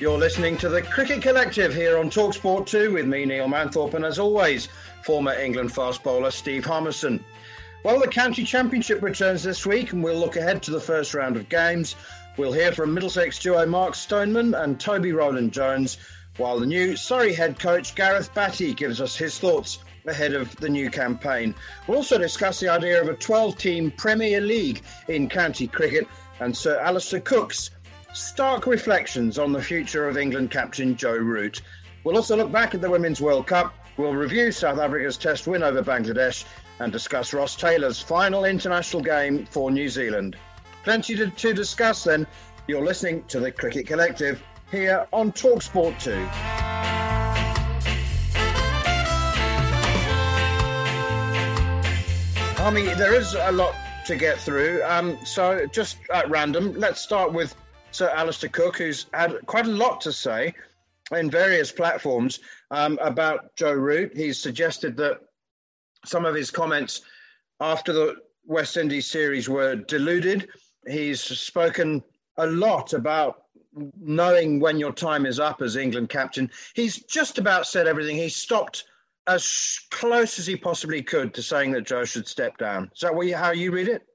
You're listening to the Cricket Collective here on Talksport 2 with me, Neil Manthorpe, and as always, former England fast bowler Steve Harmison. Well, the County Championship returns this week, and we'll look ahead to the first round of games. We'll hear from Middlesex duo Mark Stoneman and Toby Roland Jones, while the new Surrey head coach Gareth Batty gives us his thoughts ahead of the new campaign. We'll also discuss the idea of a 12 team Premier League in county cricket and Sir Alastair Cook's stark reflections on the future of England captain Joe Root. We'll also look back at the Women's World Cup. We'll review South Africa's test win over Bangladesh and discuss Ross Taylor's final international game for New Zealand. Plenty to, to discuss then. You're listening to the Cricket Collective here on Talksport 2. I mean, there is a lot to get through. Um, so, just at random, let's start with Sir Alastair Cook, who's had quite a lot to say in various platforms um, about Joe Root. He's suggested that some of his comments after the West Indies series were deluded. He's spoken a lot about knowing when your time is up as England captain. He's just about said everything. He stopped as close as he possibly could to saying that Joe should step down. Is that how you read it?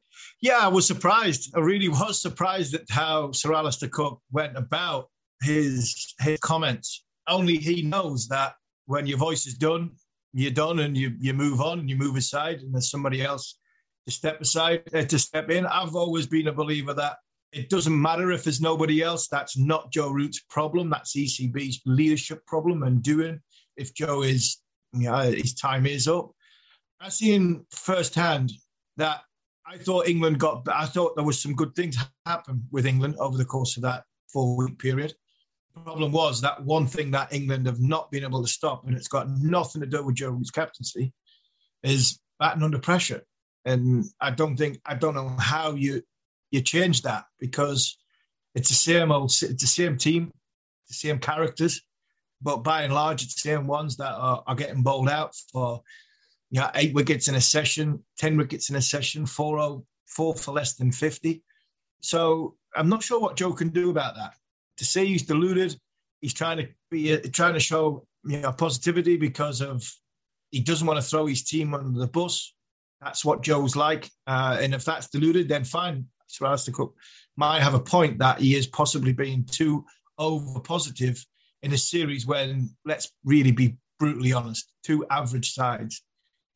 Yeah, I was surprised. I really was surprised at how Sir Alastair Cook went about his his comments. Only he knows that when your voice is done, you're done, and you you move on, and you move aside, and there's somebody else to step aside uh, to step in. I've always been a believer that it doesn't matter if there's nobody else. That's not Joe Root's problem. That's ECB's leadership problem and doing. If Joe is, you know, his time is up. I've seen firsthand that I thought England got. I thought there was some good things happen with England over the course of that four-week period. The problem was that one thing that England have not been able to stop, and it's got nothing to do with Joe Root's captaincy, is batting under pressure. And I don't think I don't know how you you change that because it's the same old, it's the same team, the same characters, but by and large, it's the same ones that are, are getting bowled out for you know, eight wickets in a session, 10 wickets in a session, four, four for less than 50. So I'm not sure what Joe can do about that. To say he's deluded, he's trying to be trying to show you know positivity because of he doesn't want to throw his team under the bus. That's what Joe's like, uh, and if that's deluded, then fine. Sir Alastair Cook might have a point that he is possibly being too over positive in a series when, let's really be brutally honest, two average sides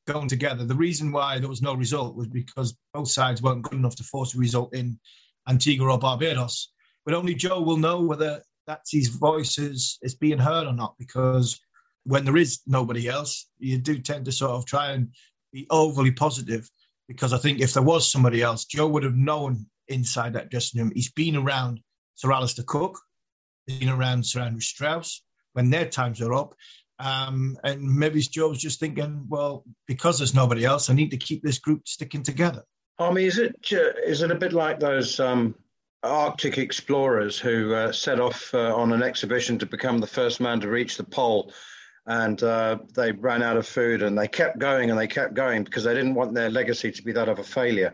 going together. The reason why there was no result was because both sides weren't good enough to force a result in Antigua or Barbados. But only Joe will know whether that's his voice is, is being heard or not, because when there is nobody else, you do tend to sort of try and be overly positive. Because I think if there was somebody else, Joe would have known inside that dressing room. He's been around Sir Alastair Cook, been around Sir Andrew Strauss, when their times are up. Um, and maybe Joe's just thinking, well, because there's nobody else, I need to keep this group sticking together. I mean, is it is it a bit like those um, Arctic explorers who uh, set off uh, on an exhibition to become the first man to reach the pole? And uh, they ran out of food and they kept going and they kept going because they didn't want their legacy to be that of a failure.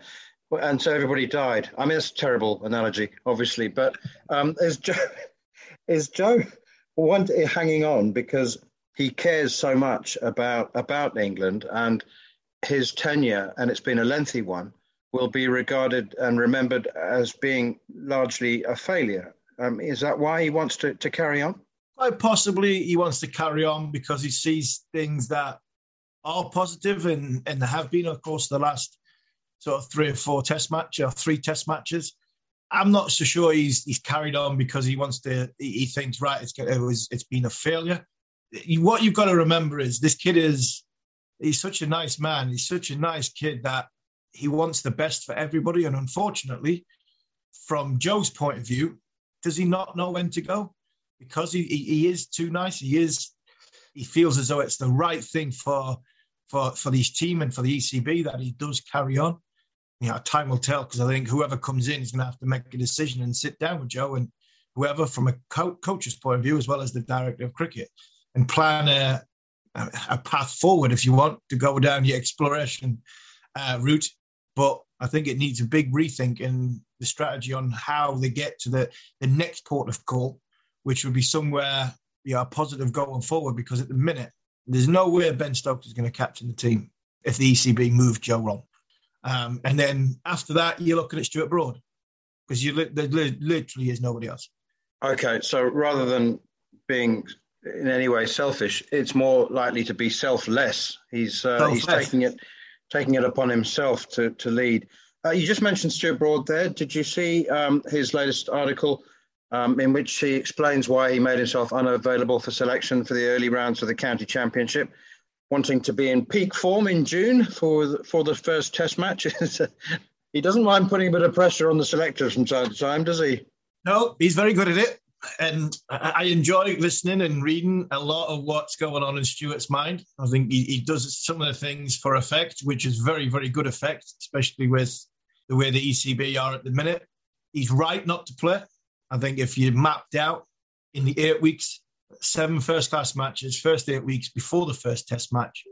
And so everybody died. I mean, it's a terrible analogy, obviously, but um, is Joe, is Joe hanging on because he cares so much about about England and his tenure, and it's been a lengthy one, will be regarded and remembered as being largely a failure. Um, is that why he wants to, to carry on? Quite possibly, he wants to carry on because he sees things that are positive and, and have been, of course, the last sort of three or four test matches or three test matches. I'm not so sure he's he's carried on because he wants to. He, thinks right, it's it's been a failure what you've got to remember is this kid is he's such a nice man. He's such a nice kid that he wants the best for everybody. And unfortunately, from Joe's point of view, does he not know when to go? Because he, he, he is too nice. He is he feels as though it's the right thing for for for this team and for the ECB that he does carry on. You know, time will tell because I think whoever comes in is going to have to make a decision and sit down with Joe and whoever, from a co- coach's point of view as well as the director of cricket and plan a, a path forward if you want to go down your exploration uh, route. But I think it needs a big rethink in the strategy on how they get to the, the next port of call, which would be somewhere you know, positive going forward. Because at the minute, there's no way Ben Stokes is going to captain the team if the ECB move Joe wrong. Um, and then after that, you're looking at Stuart Broad because you li- there literally is nobody else. Okay, so rather than being in any way selfish. It's more likely to be selfless. He's uh, he's taking it taking it upon himself to to lead. Uh, you just mentioned Stuart Broad there. Did you see um, his latest article um, in which he explains why he made himself unavailable for selection for the early rounds of the county championship, wanting to be in peak form in June for the, for the first Test match? he doesn't mind putting a bit of pressure on the selectors from time to time, does he? No, he's very good at it and I enjoy listening and reading a lot of what's going on in Stuart's mind. I think he, he, does some of the things for effect, which is very, very good effect, especially with the way the ECB are at the minute. He's right not to play. I think if you mapped out in the eight weeks, seven first class matches, first eight weeks before the first test match,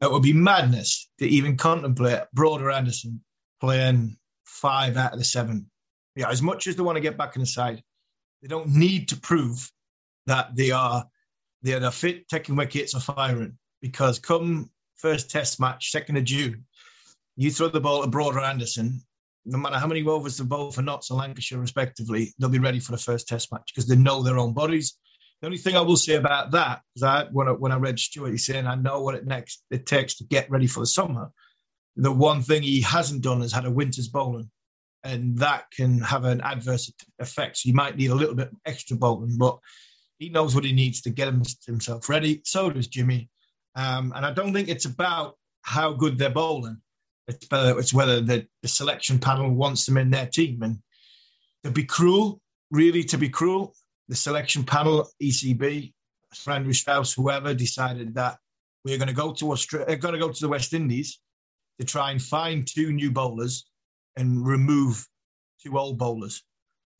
it would be madness to even contemplate Broad or Anderson playing five out of the seven. Yeah, as much as they want to get back in the side, they don't need to prove that they are they are fit, taking wickets or firing. Because come first test match, second of June, you throw the ball to Broad or Anderson, no matter how many overs they bowl for Notts or Lancashire respectively, they'll be ready for the first test match because they know their own bodies. The only thing I will say about that is that, when I, when I read Stuart, he's saying I know what it next it takes to get ready for the summer. The one thing he hasn't done is had a winter's bowling and that can have an adverse effect. So you might need a little bit extra bowling, but he knows what he needs to get himself ready. So does Jimmy. Um, and I don't think it's about how good they're bowling. It's, better, it's whether the, the selection panel wants them in their team. And to be cruel, really to be cruel, the selection panel, ECB, Andrew Strauss, whoever, decided that we're going to go to Australia, going to go to the West Indies to try and find two new bowlers and remove two old bowlers.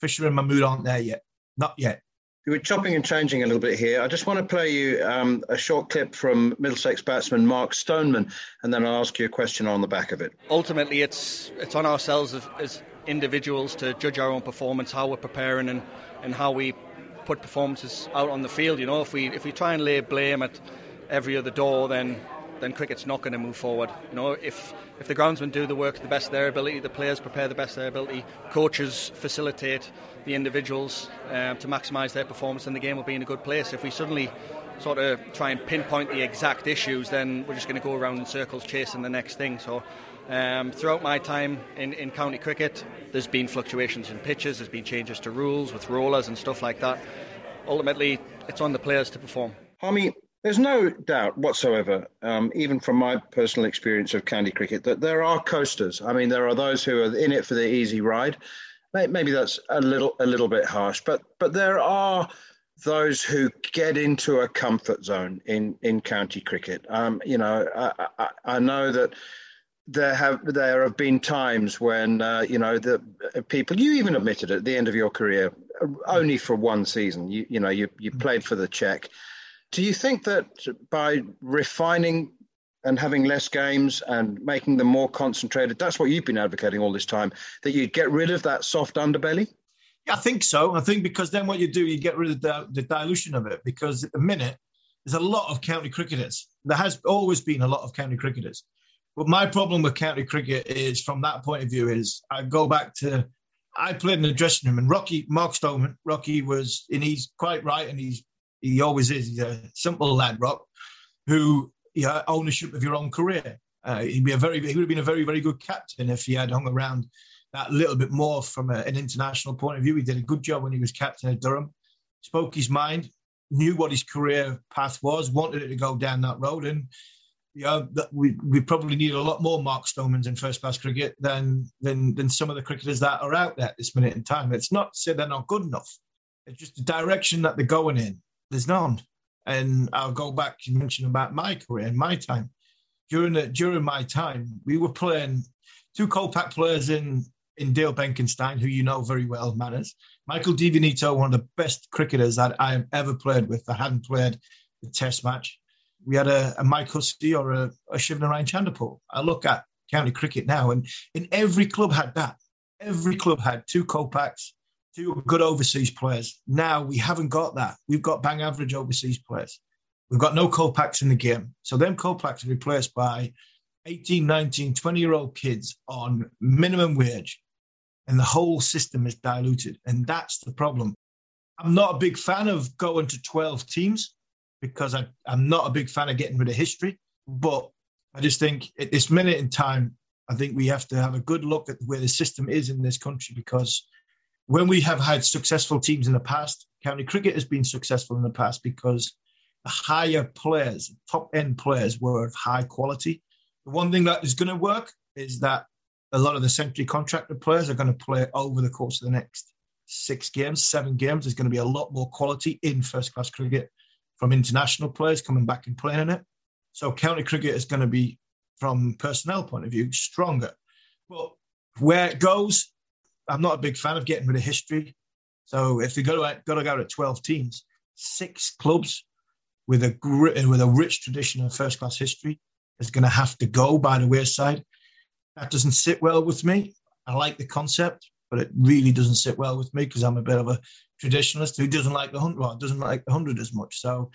Fisher and Mahmood aren't there yet. Not yet. We are chopping and changing a little bit here. I just want to play you um, a short clip from Middlesex batsman Mark Stoneman, and then I'll ask you a question on the back of it. Ultimately, it's it's on ourselves as, as individuals to judge our own performance, how we're preparing, and, and how we put performances out on the field. You know, if we if we try and lay blame at every other door, then then cricket's not going to move forward. You know, if if the groundsmen do the work to the best of their ability, the players prepare the best of their ability, coaches facilitate the individuals um, to maximise their performance, then the game will be in a good place. If we suddenly sort of try and pinpoint the exact issues, then we're just going to go around in circles chasing the next thing. So. Um, throughout my time in, in county cricket, there's been fluctuations in pitches, there's been changes to rules with rollers and stuff like that. Ultimately, it's on the players to perform. Harmy, there's no doubt whatsoever, um, even from my personal experience of county cricket, that there are coasters. I mean, there are those who are in it for the easy ride. Maybe that's a little a little bit harsh, but but there are those who get into a comfort zone in, in county cricket. Um, you know, I, I, I, know that there have there have been times when uh, you know the people you even admitted at the end of your career only for one season. You you know you you played for the cheque. Do you think that by refining and having less games and making them more concentrated, that's what you've been advocating all this time, that you get rid of that soft underbelly? Yeah, I think so. I think because then what you do, you get rid of the, the dilution of it. Because at the minute, there's a lot of county cricketers. There has always been a lot of county cricketers. But my problem with county cricket is, from that point of view, is I go back to I played in the dressing room, and Rocky Mark Stoneman, Rocky was, and he's quite right, and he's he always is. A simple lad, Rock, who you know, ownership of your own career. Uh, he'd be a very he would have been a very very good captain if he had hung around that little bit more from a, an international point of view. He did a good job when he was captain of Durham. Spoke his mind, knew what his career path was, wanted it to go down that road, and you know, we we probably need a lot more Mark Stonemans in first class cricket than than than some of the cricketers that are out there at this minute in time. It's not to say they're not good enough. It's just the direction that they're going in. There's none. And I'll go back. You mentioned about my career and my time. During the, during my time, we were playing two Kolpak players in in Dale Benkenstein, who you know very well, Manners. Michael Di one of the best cricketers that I have ever played with. I hadn't played the Test match we had a, a Mike Hussey or a, a Shivnarine Chanderpaul. I look at county cricket now, and in every club had that. Every club had two Kolpaks, two good overseas players. Now we haven't got that. We've got bang average overseas players. We've got no Kolpaks in the game. So them Kolpaks are replaced by 18, 19, 20 year old kids on minimum wage. And the whole system is diluted. And that's the problem. I'm not a big fan of going to 12 teams because I, I'm not a big fan of getting rid of history. But I just think at this minute in time, I think we have to have a good look at where the system is in this country because when we have had successful teams in the past, county cricket has been successful in the past because the higher players, top end players, were of high quality. The one thing that is going to work is that a lot of the century contracted players are going to play over the course of the next six games, seven games. There's going to be a lot more quality in first class cricket from international players coming back and playing in it. So county cricket is going to be, from personnel point of view, stronger. But where it goes, I'm not a big fan of getting rid of history. So if they go to got to go to 12 teams, six clubs with a with a rich tradition of first class history is going to have to go by the wayside. That doesn't sit well with me. I like the concept, but it really doesn't sit well with me because I'm a bit of a traditionalist who doesn't like the hundred, well, doesn't like the hundred as much. So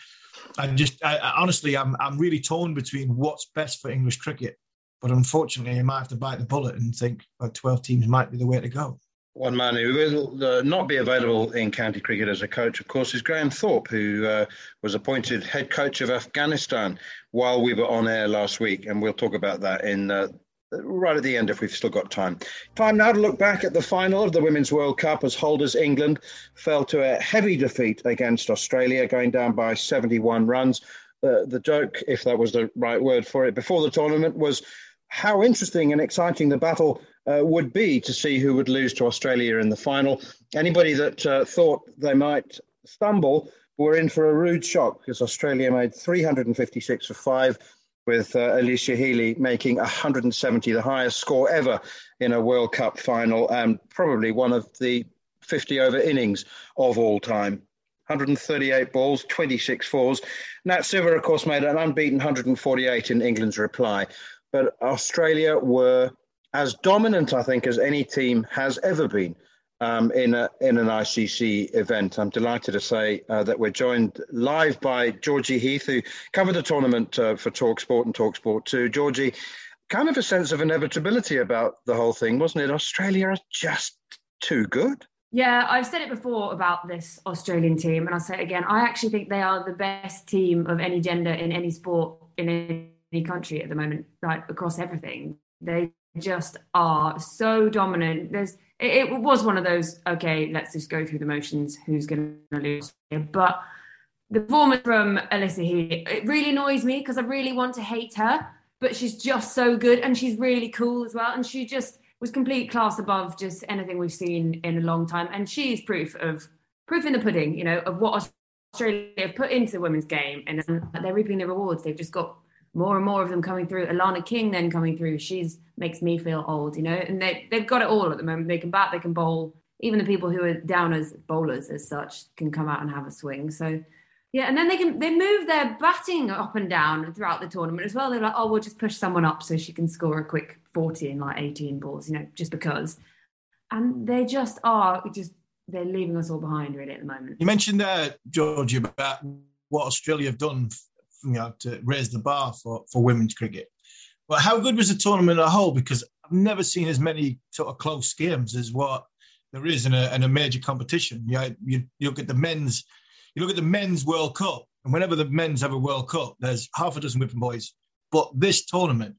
I just, I, I, honestly, I'm, I'm really torn between what's best for English cricket. But unfortunately, I might have to bite the bullet and think well, 12 teams might be the way to go. One man who will uh, not be available in county cricket as a coach, of course, is Graham Thorpe, who uh, was appointed head coach of Afghanistan while we were on air last week. And we'll talk about that in uh, right at the end if we've still got time. Time now to look back at the final of the Women's World Cup as holders England fell to a heavy defeat against Australia, going down by 71 runs. Uh, the joke, if that was the right word for it, before the tournament was how interesting and exciting the battle uh, would be to see who would lose to Australia in the final. Anybody that uh, thought they might stumble were in for a rude shock because Australia made 356 for five with uh, Alyssa Healy making 170, the highest score ever in a World Cup final, and probably one of the 50 over innings of all time. 138 balls, 26 fours. Nat Sciver, of course, made an unbeaten 148 in England's reply. But Australia were as dominant, I think, as any team has ever been um, in, a, in an ICC event. I'm delighted to say uh, that we're joined live by Georgie Heath, who covered the tournament uh, for Talksport and Talksport 2. Georgie, kind of a sense of inevitability about the whole thing, wasn't it? Australia are just too good. Yeah, I've said it before about this Australian team, and I'll say it again. I actually think they are the best team of any gender in any sport in any country at the moment, like across everything. They just are so dominant. There's it, it was one of those, okay, let's just go through the motions, who's going to lose here. But the performance from Alyssa Healy, it really annoys me because I really want to hate her, but she's just so good and she's really cool as well. And she just was complete class above just anything we've seen in a long time. And she's proof of proof in the pudding, you know, of what Australia have put into the women's game, and um, they're reaping the rewards. They've just got more and more of them coming through. Alana King then coming through. She's makes me feel old, you know. And they they've got it all at the moment. They can bat, they can bowl. Even the people who are down as bowlers as such can come out and have a swing. So yeah, and then they can they move their batting up and down throughout the tournament as well. They're like, oh, we'll just push someone up so she can score a quick forty in like eighteen balls, you know, just because. And they just are just they're leaving us all behind really at the moment. You mentioned there, George, about what Australia have done you know, to raise the bar for, for women's cricket. But how good was the tournament as a whole? Because I've never seen as many sort of close games as what there is in a, in a major competition. You, know, you, you look at the men's, you look at the men's World Cup, and whenever the men's have a World Cup, there's half a dozen whipping boys. But this tournament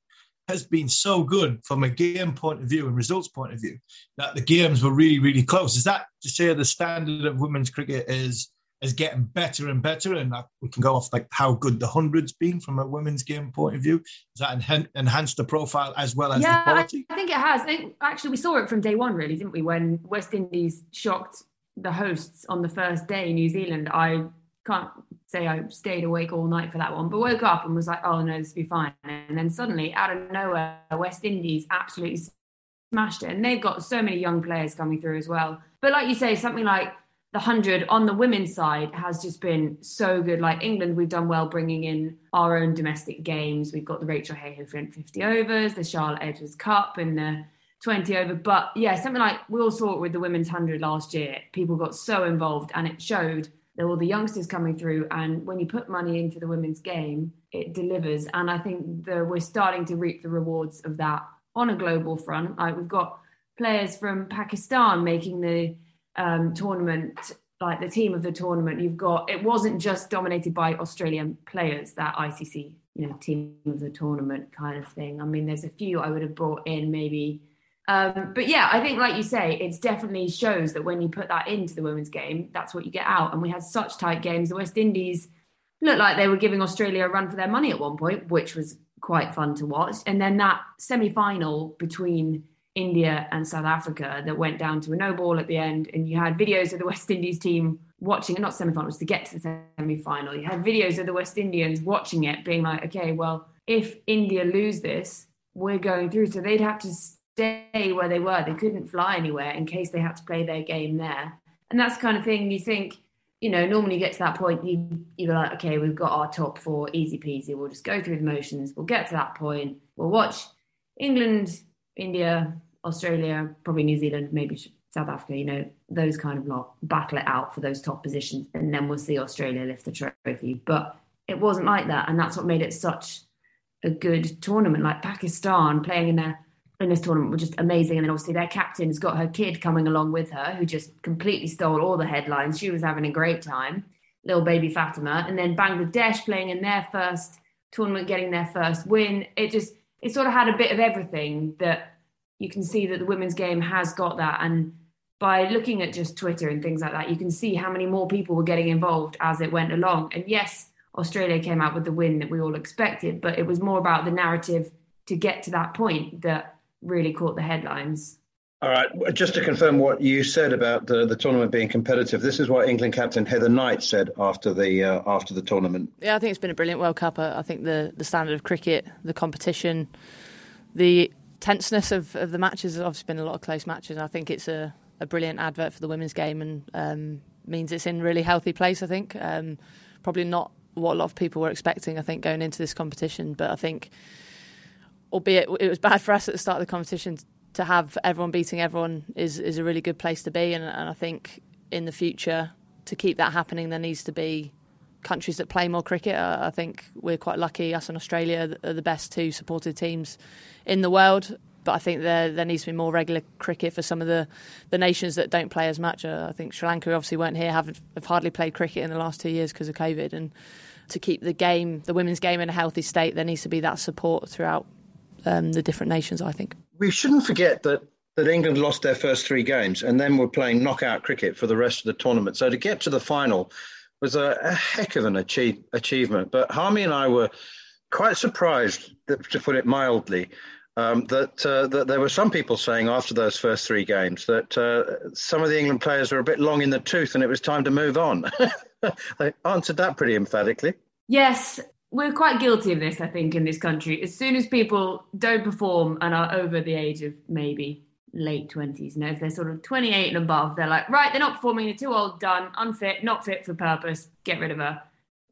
has been so good from a game point of view and results point of view that the games were really, really close. Is that to say the standard of women's cricket is is getting better and better. And we can go off like how good the hundreds been from a women's game point of view. Does that enhance, enhance the profile as well as yeah, the quality? I think it has. I think, actually, we saw it from day one, really, didn't we? When West Indies shocked the hosts on the first day, New Zealand. I can't say I stayed awake all night for that one, but woke up and was like, oh no, this will be fine. And then suddenly, out of nowhere, West Indies absolutely smashed it. And they've got so many young players coming through as well. But like you say, something like the 100 on the women's side has just been so good. Like England, we've done well bringing in our own domestic games. We've got the Rachael Heyhoe 50 overs, the Charlotte Edwards Cup, and the 20 over. But yeah, something like we all saw it with the women's 100 last year. People got so involved and it showed there were all the youngsters coming through. And when you put money into the women's game, it delivers. And I think the, we're starting to reap the rewards of that on a global front. Like we've got players from Pakistan making the um, tournament, like the team of the tournament, you've got it wasn't just dominated by Australian players that ICC, you know, team of the tournament kind of thing. I mean, there's a few I would have brought in maybe. Um, but yeah, I think, like you say, it's definitely shows that when you put that into the women's game, that's what you get out. And we had such tight games. The West Indies looked like they were giving Australia a run for their money at one point, which was quite fun to watch. And then that semi final between India and South Africa that went down to a no ball at the end, and you had videos of the West Indies team watching it, not semi-finals to get to the semi-final. You had videos of the West Indians watching it, being like, okay, well, if India lose this, we're going through. So they'd have to stay where they were. They couldn't fly anywhere in case they had to play their game there. And that's the kind of thing you think, you know, normally you get to that point, you you're like, okay, we've got our top four, easy peasy. We'll just go through the motions. We'll get to that point. We'll watch England, India, Australia, probably New Zealand, maybe South Africa, you know, those kind of lot battle it out for those top positions. And then we'll see Australia lift the trophy. But it wasn't like that. And that's what made it such a good tournament. Like Pakistan playing in their in this tournament was just amazing. And then obviously their captain's got her kid coming along with her, who just completely stole all the headlines. She was having a great time, little baby Fatima. And then Bangladesh playing in their first tournament, getting their first win. It just it sort of had a bit of everything that you can see that the women's game has got that. And by looking at just Twitter and things like that, you can see how many more people were getting involved as it went along. And yes, Australia came out with the win that we all expected, but it was more about the narrative to get to that point that really caught the headlines. All right, just to confirm what you said about the, the tournament being competitive, this is what England captain Heather Knight said after the uh, after the tournament. Yeah, I think it's been a brilliant World Cup. I think the the standard of cricket, the competition, the tenseness of, of the matches. There's obviously been a lot of close matches. I think it's a, a brilliant advert for the women's game and um, means it's in really healthy place. I think um, probably not what a lot of people were expecting. I think going into this competition, but I think, albeit it was bad for us at the start of the competition, to have everyone beating everyone is is a really good place to be. And, and I think in the future to keep that happening, there needs to be countries that play more cricket. I think we're quite lucky. Us and Australia are the best two supported teams in the world. But I think there there needs to be more regular cricket for some of the, the nations that don't play as much. Uh, I think Sri Lanka obviously weren't here, have have hardly played cricket in the last two years because of COVID. And to keep the game, the women's game, in a healthy state, there needs to be that support throughout um, the different nations. I think we shouldn't forget that that England lost their first three games and then were playing knockout cricket for the rest of the tournament. So to get to the final was a, a heck of an achieve, achievement. But Harmy and I were quite surprised, to put it mildly, um, that, uh, that there were some people saying after those first three games that uh, some of the England players were a bit long in the tooth and it was time to move on. they answered that pretty emphatically. Yes, we're quite guilty of this, I think, in this country. As soon as people don't perform and are over the age of maybe late 20s, you know, if they're sort of 28 and above, they're like, right, they're not performing, they're too old, done, unfit, not fit for purpose, get rid of her.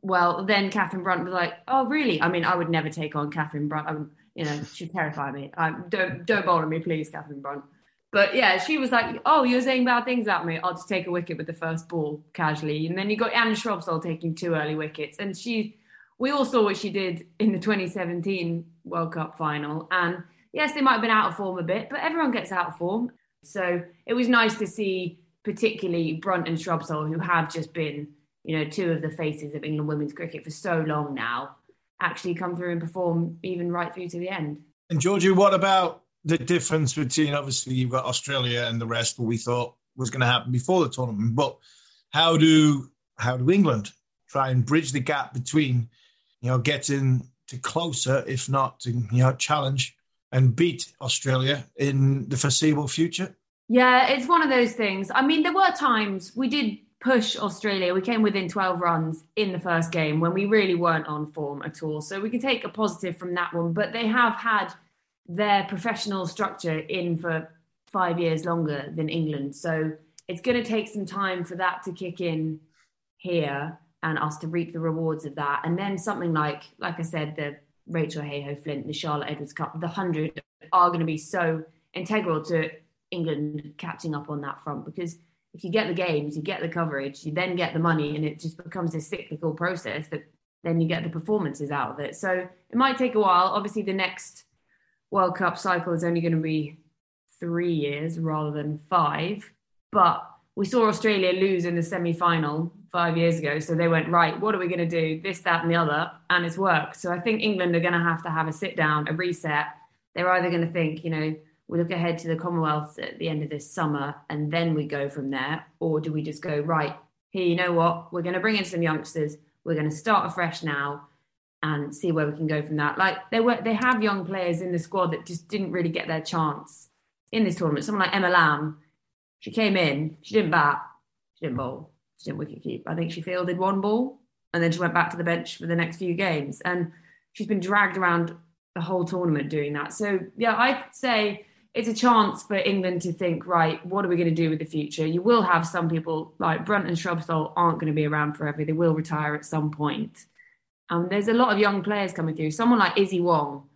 Well, then Catherine Brunt was like, oh, really? I mean, I would never take on Catherine Brunt. I'm, you know, she'd terrify me. Um, don't don't bowl me, please, Catherine Brunt. But yeah, she was like, "Oh, you're saying bad things about me. I'll just take a wicket with the first ball casually." And then you got Anya Shrubsole taking two early wickets, and she, we all saw what she did in the 2017 World Cup final. And yes, they might have been out of form a bit, but everyone gets out of form. So it was nice to see, particularly Brunt and Shrubsole, who have just been, you know, two of the faces of England women's cricket for so long now actually come through and perform even right through to the end. And Georgie, what about the difference between obviously you've got Australia and the rest, what we thought was going to happen before the tournament, but how do how do England try and bridge the gap between you know getting to closer, if not to you know challenge and beat Australia in the foreseeable future? Yeah, it's one of those things. I mean, there were times we did push Australia. We came within 12 runs in the first game when we really weren't on form at all. So we can take a positive from that one. But they have had their professional structure in for five years longer than England. So it's going to take some time for that to kick in here and us to reap the rewards of that. And then something like, like I said, the Rachael Heyhoe Flint, the Charlotte Edwards Cup, the 100 are going to be so integral to England catching up on that front because if you get the games, you get the coverage, you then get the money, and it just becomes this cyclical process that then you get the performances out of it. So it might take a while. Obviously, the next World Cup cycle is only going to be three years rather than five. But we saw Australia lose in the semi final five years ago. So they went, right, what are we going to do? This, that, and the other. And it's worked. So I think England are going to have to have a sit down, a reset. They're either going to think, you know, we look ahead to the Commonwealth at the end of this summer and then we go from there? Or do we just go, right, here, you know what? We're going to bring in some youngsters. We're going to start afresh now and see where we can go from that. Like they were, they have young players in the squad that just didn't really get their chance in this tournament. Someone like Emma Lamb, she came in, she didn't bat, she didn't bowl, didn't wicket keep. I think she fielded one ball and then she went back to the bench for the next few games. And she's been dragged around the whole tournament doing that. So yeah, I'd say it's a chance for England to think, right, what are we going to do with the future? You will have some people like Brunt and Shrubsole aren't going to be around forever. They will retire at some point. Um, there's a lot of young players coming through. Someone like Issy Wong,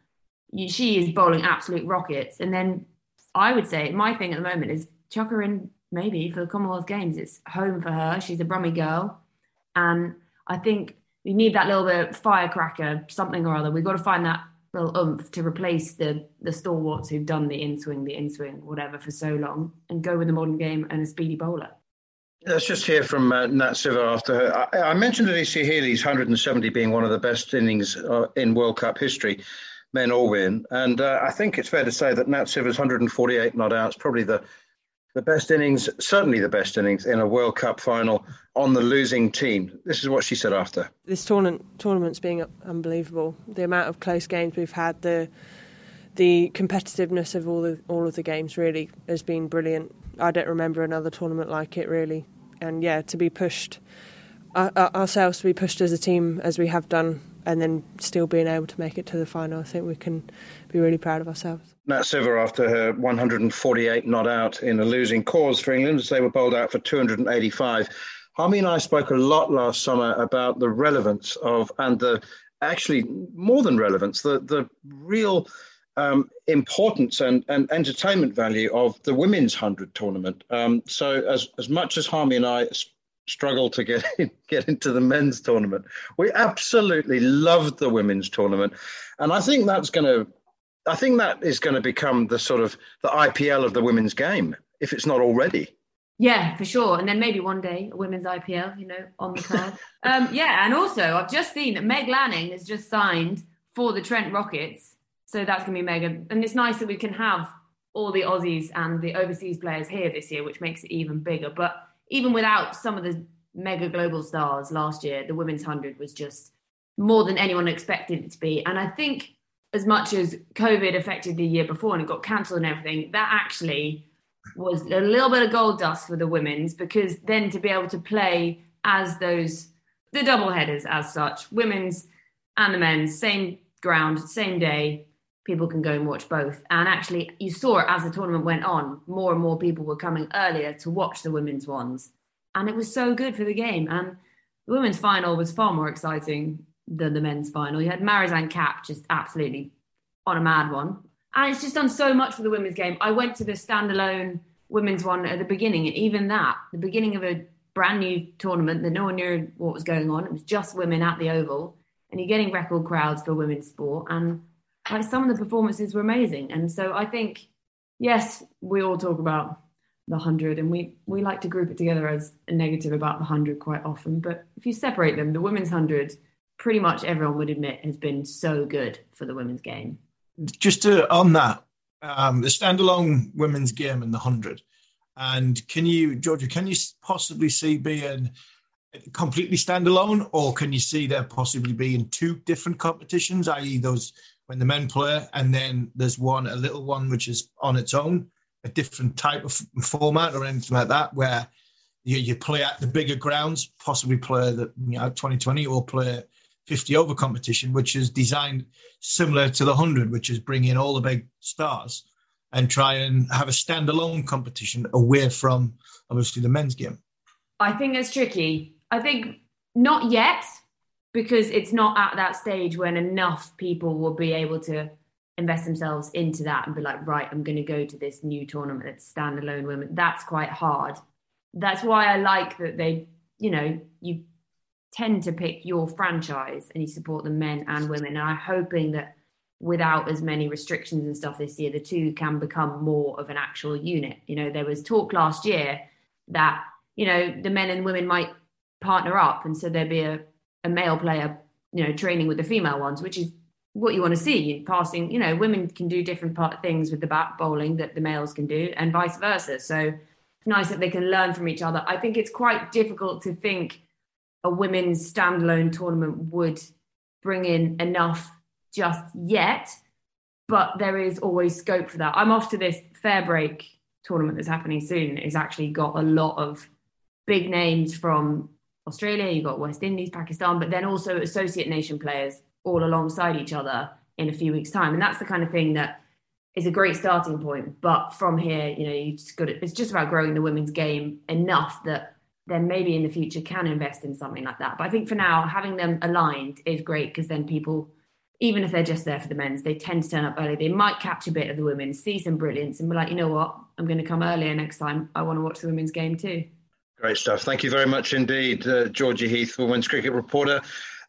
she is bowling absolute rockets. And then I would say my thing at the moment is chuck her in maybe for the Commonwealth Games. It's home for her. She's a Brummie girl. And I think we need that little bit of firecracker, something or other. We've got to find that little oomph to replace the the stalwarts who've done the in swing, the in swing, whatever for so long, and go with the modern game and a speedy bowler. Let's just hear from uh, Nat Sciver after her. I, I mentioned Alyssa Healy's 170 being one of the best innings uh, in World Cup history, men or women, and uh, I think it's fair to say that Nat Sciver's 148 not out is probably the the best innings, certainly the best innings in a World Cup final on the losing team. This is what she said after. This tournament tournament's being unbelievable. The amount of close games we've had, the the competitiveness of all the all of the games really has been brilliant. I don't remember another tournament like it really. And yeah, to be pushed uh, uh ourselves to be pushed as a team as we have done and then still being able to make it to the final, I think we can be really proud of ourselves. Nat Sciver after her 148 not out in a losing cause for England as they were bowled out for 285. Harmy and I spoke a lot last summer about the relevance of and the actually more than relevance, the the real um, importance and, and entertainment value of the women's hundred tournament. Um, so as as much as Harmy and I struggle to get in, get into the men's tournament, we absolutely loved the women's tournament, and I think that's going to I think that is going to become the sort of the IPL of the women's game, if it's not already. Yeah, for sure. And then maybe one day a women's IPL, you know, on the card. um, yeah, and also I've just seen that Meg Lanning has just signed for the Trent Rockets. So that's going to be mega. And it's nice that we can have all the Aussies and the overseas players here this year, which makes it even bigger. But even without some of the mega global stars last year, the women's 100 was just more than anyone expected it to be. And I think as much as COVID affected the year before and it got cancelled and everything, that actually was a little bit of gold dust for the women's because then to be able to play as those the double headers as such, women's and the men's, same ground, same day, people can go and watch both. And actually, you saw it as the tournament went on, more and more people were coming earlier to watch the women's ones. And it was so good for the game. And the women's final was far more exciting than the men's final. You had Marizanne Kapp just absolutely on a mad one. And it's just done so much for the women's game. I went to the standalone women's one at the beginning, and even that, the beginning of a brand new tournament that no one knew what was going on. It was just women at the Oval, and you're getting record crowds for women's sport. And like some of the performances were amazing. And so I think, yes, we all talk about the 100 and we, we like to group it together as a negative about the 100 quite often. But if you separate them, the women's 100, pretty much everyone would admit has been so good for the women's game. Just to, on that, um, the standalone women's game and the 100. And can you, Georgia, can you possibly see being completely standalone, or can you see there possibly being two different competitions, i.e., those when the men play, and then there's one, a little one, which is on its own, a different type of format or anything like that, where you, you play at the bigger grounds, possibly play the you know 2020 or play 50 over competition, which is designed similar to the 100, which is bring in all the big stars and try and have a standalone competition away from obviously the men's game. I think it's tricky. I think not yet, because it's not at that stage when enough people will be able to invest themselves into that and be like, right, I'm going to go to this new tournament that's standalone women. That's quite hard. That's why I like that they, you know, you tend to pick your franchise and you support the men and women. And I'm hoping that without as many restrictions and stuff this year, the two can become more of an actual unit. You know, there was talk last year that, you know, the men and women might partner up and so there'd be a a male player, you know, training with the female ones, which is what you want to see. Passing, you know, women can do different part things with the bat bowling that the males can do, and vice versa. So it's nice that they can learn from each other. I think it's quite difficult to think a women's standalone tournament would bring in enough just yet, but there is always scope for that. I'm off to this fair break tournament that's happening soon. It's actually got a lot of big names from Australia, you've got West Indies, Pakistan, but then also associate nation players all alongside each other in a few weeks' time. And that's the kind of thing that is a great starting point. But from here, you know, you just got it's just about growing the women's game enough that then maybe in the future can invest in something like that. But I think for now, having them aligned is great because then people, even if they're just there for the men's, they tend to turn up early. They might catch a bit of the women, see some brilliance, and be like, you know what, I'm going to come earlier next time. I want to watch the women's game too. Great stuff. Thank you very much indeed, uh, Georgie Heath, women's cricket reporter.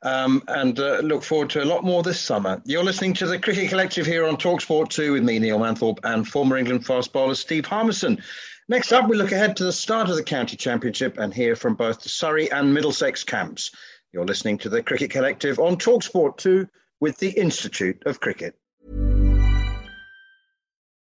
Um, and uh, look forward to a lot more this summer. You're listening to the Cricket Collective here on Talksport 2 with me, Neil Manthorpe, and former England fast bowler Steve Harmison. Next up, we look ahead to the start of the County Championship and hear from both the Surrey and Middlesex camps. You're listening to the Cricket Collective on Talksport 2 with the Institute of Cricket.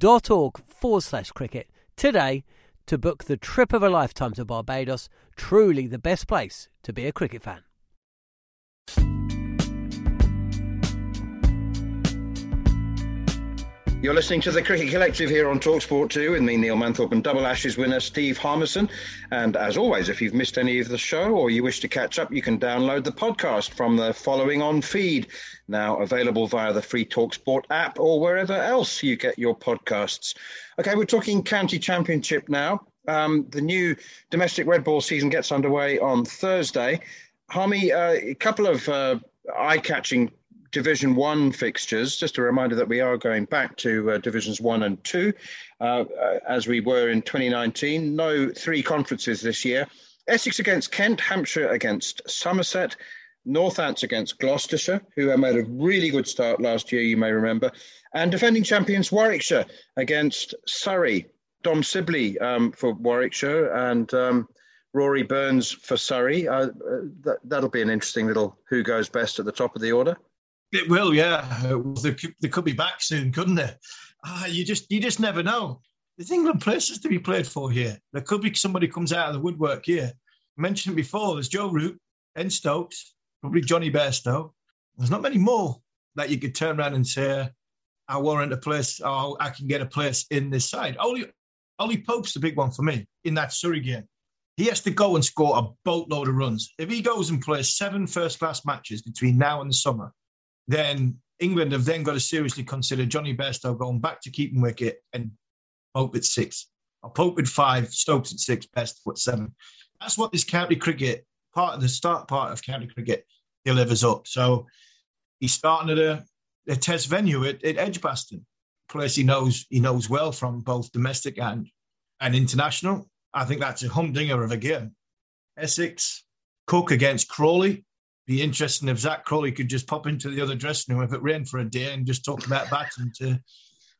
visitbarbados.org forward slash cricket today to book the trip of a lifetime to Barbados. Truly the best place to be a cricket fan. You're listening to the Cricket Collective here on Talksport 2 with me, Neil Manthorpe, and Double Ashes winner Steve Harmison. And as always, if you've missed any of the show or you wish to catch up, you can download the podcast from the following on feed, now available via the free Talksport app or wherever else you get your podcasts. Okay, we're talking County Championship now. Um, the new domestic red ball season gets underway on Thursday. Harmy, uh, a couple of uh, eye-catching Division One fixtures. Just a reminder that we are going back to uh, Divisions One and Two, uh, uh as we were in 2019. No three conferences this year. Essex against Kent, Hampshire against Somerset, Northants against Gloucestershire, who made a really good start last year, you may remember, and defending champions Warwickshire against Surrey. Dom Sibley um, for Warwickshire and um, Rory Burns for Surrey. Uh, uh, that, that'll be an interesting little who goes best at the top of the order. It will, yeah. They could, they could be back soon, couldn't they? Ah, you just you just never know. There's England places to be played for here. There could be somebody comes out of the woodwork here. I mentioned before, there's Joe Root, Ben Stokes, probably Jonny Bairstow. There's not many more that you could turn around and say, I warrant a place, or I can get a place in this side. Ollie, Ollie Pope's the big one for me in that Surrey game. He has to go and score a boatload of runs. If he goes and plays seven first class matches between now and the summer, then England have then got to seriously consider Jonny Bairstow going back to keeping wicket and Pope at six. Or Pope at five, Stokes at six, best at seven. That's what this county cricket part of the start part of county cricket delivers up. So he's starting at a, a test venue at, at Edgbaston, place he knows he knows well from both domestic and and international. I think that's a humdinger of a game. Essex, Cook against Crawley be interesting if Zak Crawley could just pop into the other dressing room if it rained for a day and just talk about batting to,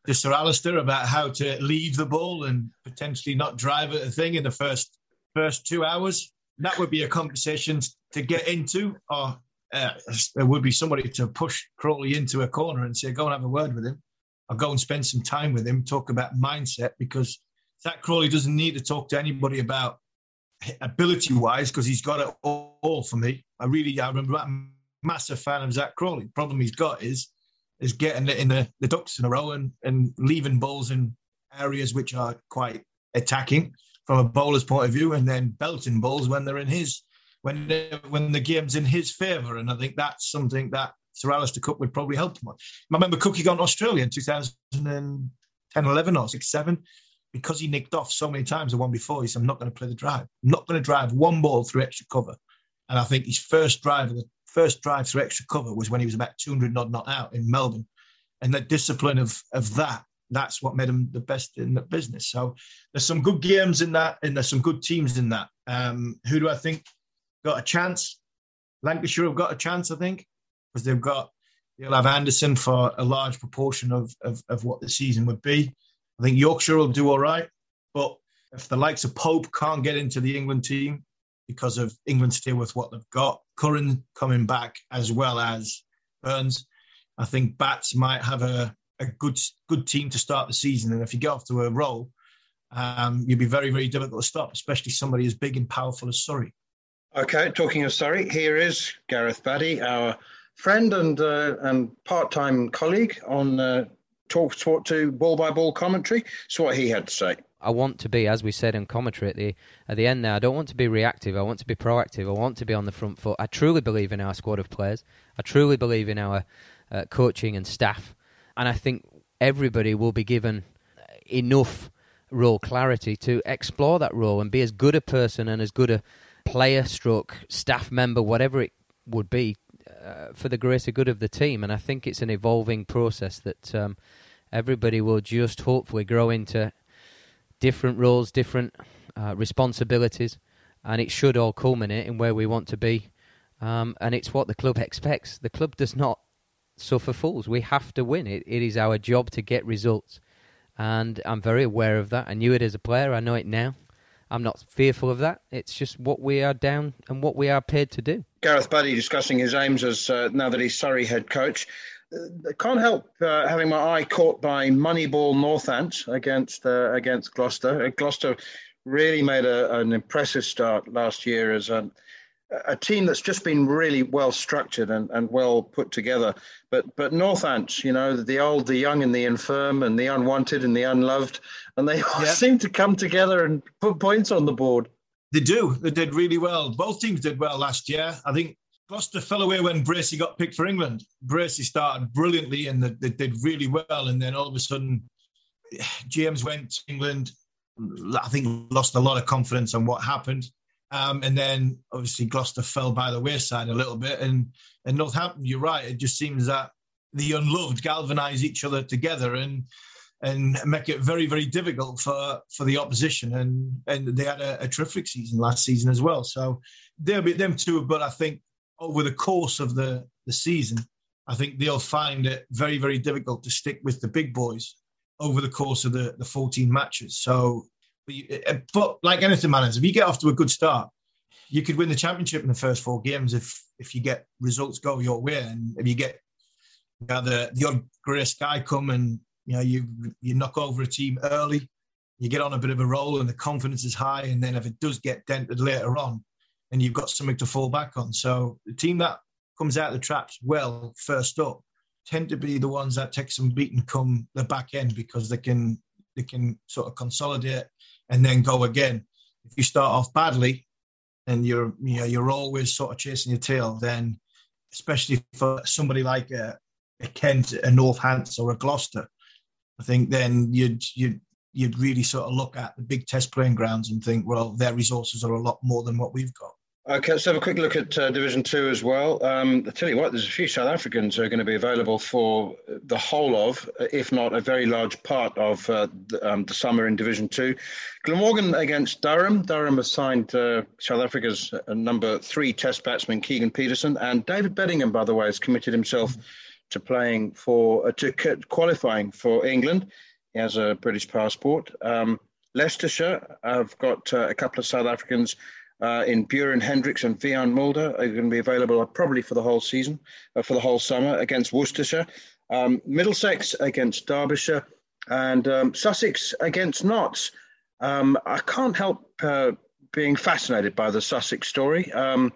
to Sir Alastair about how to leave the ball and potentially not drive a thing in the first first two hours. That would be a conversation to get into, or uh, there would be somebody to push Crawley into a corner and say, "Go and have a word with him." I'll go and spend some time with him, talk about mindset because Zak Crawley doesn't need to talk to anybody about ability wise because he's got it all, for me. I really, I remember I'm a massive fan of Zak Crawley. The problem he's got is is getting it in the, the ducks in a row and, and leaving balls in areas which are quite attacking from a bowler's point of view, and then belting balls when they're in his when when the game's in his favour. And I think that's something that Sir Alastair Cook would probably help him on. I remember Cookie gone to Australia in 2010, 11 or 6, 7 because he nicked off so many times the one before, he said, I'm not going to play the drive. I'm not going to drive one ball through extra cover. And I think his first drive, the first drive through extra cover was when he was about 200 not not out in Melbourne. And the discipline of, of that, that's what made him the best in the business. So there's some good games in that, and there's some good teams in that. Um, who do I think got a chance? Lancashire have got a chance, I think, because they've got, they'll have Anderson for a large proportion of, of, of what the season would be. I think Yorkshire will do all right. But if the likes of Pope can't get into the England team because of England still with what they've got, Curran coming back as well as Burns, I think Bats might have a, a good good team to start the season. And if you get off to a roll, um, you'd be very, very difficult to stop, especially somebody as big and powerful as Surrey. Okay, talking of Surrey, here is Gareth Batty, our friend and uh, and part-time colleague on uh, talk, talk to ball by ball commentary. So what he had to say. I want to be, as we said in commentary at the at the end. There, I don't want to be reactive. I want to be proactive. I want to be on the front foot. I truly believe in our squad of players. I truly believe in our uh, coaching and staff, and I think everybody will be given enough role clarity to explore that role and be as good a person and as good a player, stroke staff member, whatever it would be, uh, for the greater good of the team. And I think it's an evolving process that um, Everybody will just hopefully grow into different roles, different uh, responsibilities, and it should all culminate in where we want to be. Um, and it's what the club expects. The club does not suffer fools. We have to win. It, it is our job to get results. And I'm very aware of that. I knew it as a player. I know it now. I'm not fearful of that. It's just what we are down and what we are paid to do. Gareth Batty discussing his aims as uh, now that he's Surrey head coach. Uh, can't help uh, having my eye caught by Moneyball Northants against uh, against Gloucester. Uh, Gloucester really made a, an impressive start last year as a, a team that's just been really well structured and, and well put together. But but Northants, you know, the old, the young, and the infirm, and the unwanted and the unloved, and they all yeah. seem to come together and put points on the board. They do. They did really well. Both teams did well last year. I think Gloucester fell away when Bracey got picked for England. Bracey started brilliantly and they, they did really well, and then all of a sudden, James went to England. I think lost a lot of confidence on what happened. Um, and then obviously Gloucester fell by the wayside a little bit. And, and Northampton, you're right. It just seems that the unloved galvanise each other together and and make it very, very difficult for, for the opposition. And and they had a, a terrific season last season as well. So they'll be them two. But I think over the course of the, the season, I think they'll find it very, very difficult to stick with the big boys over the course of the, the 14 matches. So but, you, eh, but like anything, man, if you get off to a good start, you could win the championship in the first four games if if you get results go your way, and if you get you know, the the odd grey sky come and you know you you knock over a team early, you get on a bit of a roll, and the confidence is high, and then if it does get dented later on, and you've got something to fall back on. So the team that comes out of the traps well first up tend to be the ones that take some beating come the back end because they can they can sort of consolidate and then go again. If you start off badly and you're you know you're always sort of chasing your tail, then especially for somebody like a, a Kent, a Northants, or a Gloucester, I think then you'd you'd you'd really sort of look at the big test playing grounds and think, well, their resources are a lot more than what we've got. Okay, let's have a quick look at uh, Division Two as well. Um, I tell you what, there's a few South Africans who are going to be available for the whole of, if not a very large part of uh, the, um, the, summer in Division Two. Glamorgan against Durham. Durham has signed uh, South Africa's uh, number three Test batsman Keegan Petersen, and David Bedingham, by the way, has committed himself to playing for uh, to qualifying for England. He has a British passport. Um, Leicestershire have got uh, a couple of South Africans uh, in Beuran Hendricks and Wiaan Mulder are going to be available probably for the whole season, uh, for the whole summer against Worcestershire. Um, Middlesex against Derbyshire and um, Sussex against Notts. Um, I can't help uh, being fascinated by the Sussex story. Um,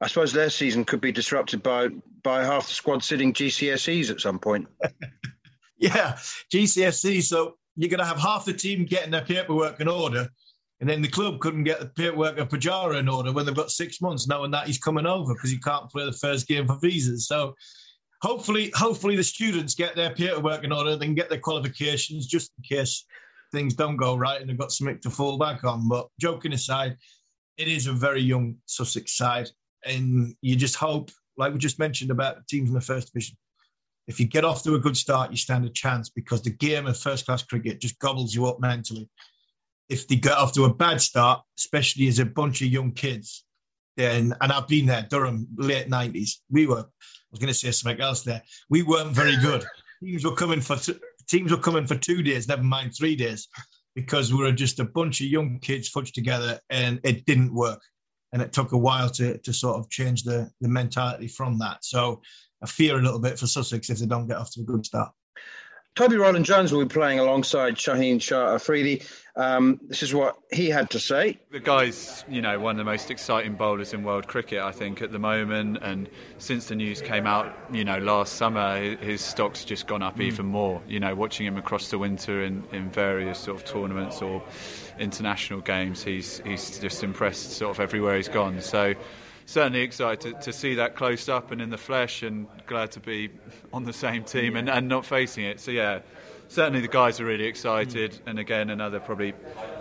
I suppose their season could be disrupted by by half the squad sitting GCSEs at some point. yeah, GCSE. So you're going to have half the team getting their paperwork in order, and then the club couldn't get the paperwork of Pujara in order when they've got six months knowing that he's coming over because he can't play the first game for visas. So hopefully, hopefully the students get their paperwork in order, they can get their qualifications just in case things don't go right and they've got something to fall back on. But joking aside, it is a very young Sussex side. And you just hope, like we just mentioned about teams in the first division, if you get off to a good start, you stand a chance because the game of first class cricket just gobbles you up mentally if they get off to a bad start, especially as a bunch of young kids, then and I've been there, Durham, late nineties. We were, I was going to say something else there. We weren't very good. teams were coming for teams were coming for two days, never mind three days, because we were just a bunch of young kids fudged together, and it didn't work. And it took a while to to sort of change the the mentality from that. So I fear a little bit for Sussex if they don't get off to a good start. Toby Roland Jones will be playing alongside Shaheen Shah Afridi. Um, this is what he had to say. The guy's, you know, one of the most exciting bowlers in world cricket, I think, at the moment. And since the news came out, you know, last summer, his stock's just gone up mm. even more. You know, watching him across the winter in, in various sort of tournaments or international games, he's he's just impressed sort of everywhere he's gone. So certainly excited to, to, see that close up and in the flesh, and glad to be on the same team and, and not facing it. So yeah, certainly the guys are really excited, mm. and again another probably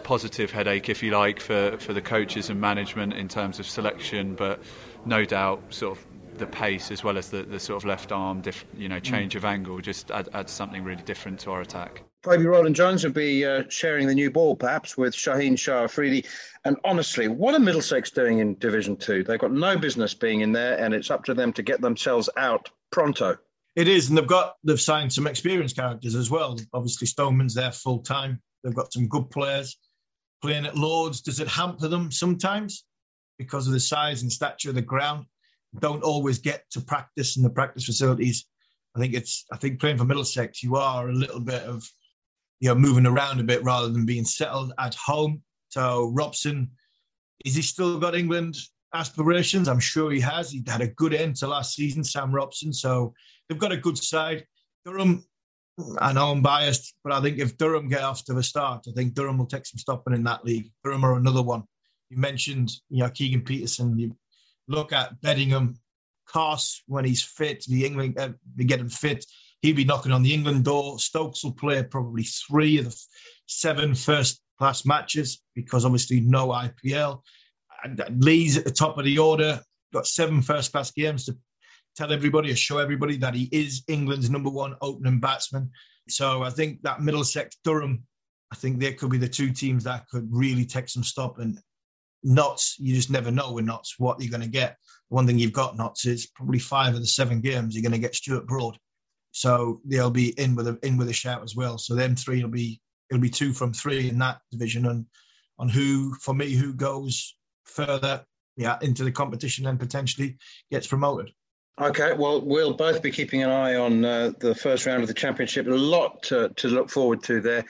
positive headache, if you like, for for the coaches and management in terms of selection, but no doubt sort of the pace as well as the, the sort of left arm, diff, you know, change mm. of angle just add, adds something really different to our attack. Toby Roland Jones will be uh, sharing the new ball, perhaps, with Shaheen Shah Afridi. And honestly, what are Middlesex doing in Division Two? They've got no business being in there, and it's up to them to get themselves out pronto. It is, and they've got they've signed some experienced characters as well. Obviously, Stoneman's there full time. They've got some good players playing at Lords. Does it hamper them sometimes because of the size and stature of the ground? Don't always get to practice in the practice facilities. I think it's I think playing for Middlesex, you are a little bit of you know, moving around a bit rather than being settled at home. So Robson, is he still got England aspirations? I'm sure he has. He had a good end to last season, Sam Robson. So they've got a good side. Durham, I know I'm biased, but I think if Durham get off to the start, I think Durham will take some stopping in that league. Durham are another one. You mentioned, you know, Keegan Petersen. You look at Bedingham, Carse when he's fit, the England, uh, they get him fit he'll be knocking on the England door. Stokes will play probably three of the seven first class matches because obviously no IPL. And uh, Lee's at the top of the order, got seven first class games to tell everybody or show everybody that he is England's number one opening batsman. So I think that Middlesex Durham, I think they could be the two teams that could really take some stop and Notts, you just never know with Notts what you're going to get. One thing you've got Notts is probably five of the seven games you're going to get Stuart Broad. So they'll be in with a in with a shout as well. So them three will be it'll be two from three in that division, and on who for me who goes further, yeah, into the competition and potentially gets promoted. Okay, well, we'll both be keeping an eye on uh, the first round of the championship. A lot to, to look forward to there.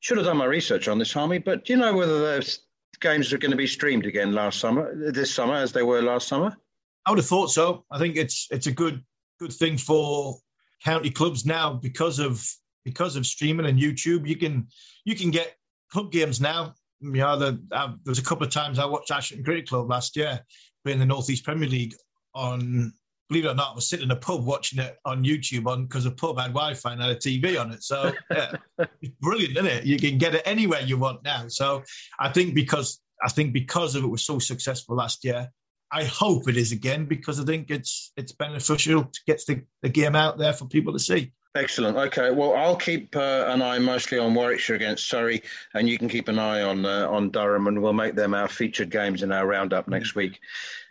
Should have done my research on this, Harmy, but do you know whether those games are going to be streamed again last summer, this summer, as they were last summer? I would have thought so. I think it's it's a good good thing for county clubs now because of because of streaming and YouTube. You can you can get club games now. You know, the, uh, there was a couple of times I watched Ashington Cricket Club last year playing the Northeast Premier League on. Believe it or not, I was sitting in a pub watching it on YouTube on because the pub had Wi-Fi and had a TV on it. So yeah, it's brilliant, isn't it? You can get it anywhere you want now. So I think because I think because of it was so successful last year, I hope it is again because I think it's it's beneficial to get the, the game out there for people to see. Excellent. Okay. Well, I'll keep uh, an eye mostly on Warwickshire against Surrey, and you can keep an eye on uh, on Durham, and we'll make them our featured games in our roundup next week.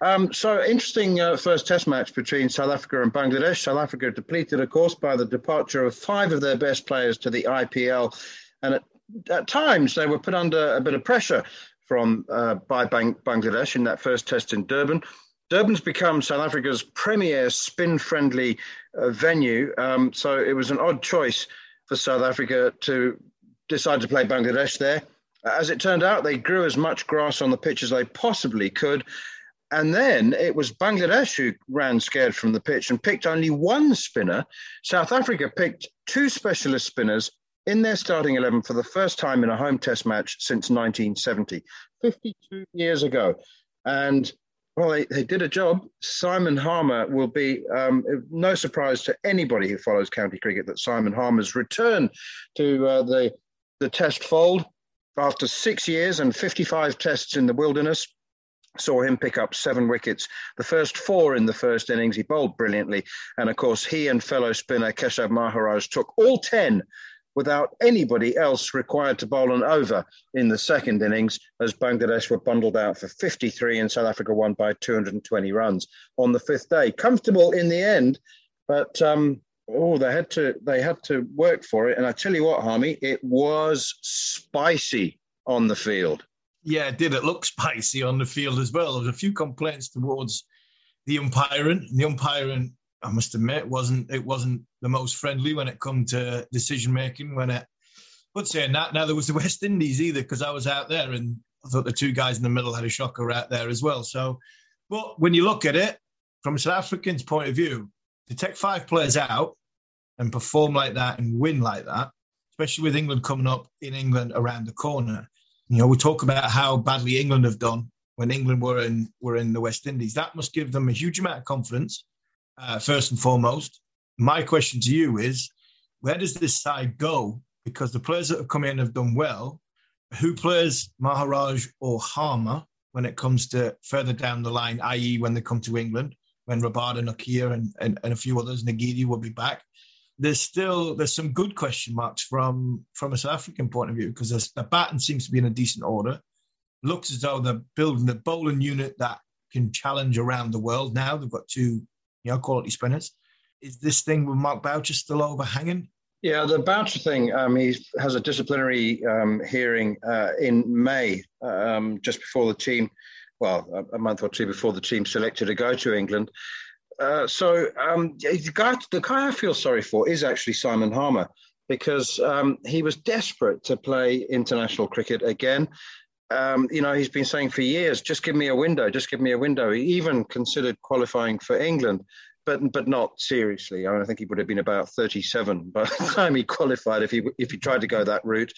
Um, so, interesting uh, first Test match between South Africa and Bangladesh. South Africa depleted, of course, by the departure of five of their best players to the IPL, and at, at times they were put under a bit of pressure from uh, by Bang- Bangladesh in that first test in Durban. Durban's become South Africa's premier spin-friendly uh, venue, um, so it was an odd choice for South Africa to decide to play Bangladesh there. As it turned out, they grew as much grass on the pitch as they possibly could. And then it was Bangladesh who ran scared from the pitch and picked only one spinner. South Africa picked two specialist spinners in their starting 11 for the first time in a home test match since 1970, 52 years ago. And well, they, they did a job. Simon Harmer will be um, no surprise to anybody who follows county cricket that Simon Harmer's return to uh, the, the test fold after six years and 55 tests in the wilderness saw him pick up seven wickets. The first four in the first innings, he bowled brilliantly. And of course, he and fellow spinner Keshav Maharaj took all 10 without anybody else required to bowl an over in the second innings as Bangladesh were bundled out for 53 and South Africa won by 220 runs on the fifth day. Comfortable in the end, but um, oh, they had to they had to work for it. And I tell you what, Harmy, it was spicy on the field. Yeah, it did. It look spicy on the field as well. There was a few complaints towards the umpiring. The umpiring I must admit, wasn't it wasn't the most friendly when it come to decision making. When it, but saying that, now there was the West Indies either because I was out there and I thought the two guys in the middle had a shocker out there as well. So, but when you look at it from a South African's point of view, to take five players out and perform like that and win like that, especially with England coming up in England around the corner. You know, we talk about how badly England have done when England were in were in the West Indies. That must give them a huge amount of confidence uh, first and foremost. My question to you is where does this side go? Because the players that have come in have done well. Who plays Maharaj or Harmer when it comes to further down the line, i.e., when they come to England? when Rabada, Nortje, and, and, and a few others, Ngidi will be back. There's still there's some good question marks from from a South African point of view because the baton seems to be in a decent order. Looks as though they're building a bowling unit that can challenge around the world now. They've got two you know quality spinners. Is this thing with Mark Boucher still overhanging? Yeah, the Boucher thing, um, he has a disciplinary um, hearing uh, in May, um, just before the team, well, a, month or two before the team selected to go to England. Uh, so um, the guy, the guy I feel sorry for is actually Simon Harmer because um, he was desperate to play international cricket again. Um, you know, he's been saying for years, just give me a window, just give me a window. He even considered qualifying for England but but not seriously. I, mean, I think he would have been about 37 by the time he qualified if he if he tried to go that route.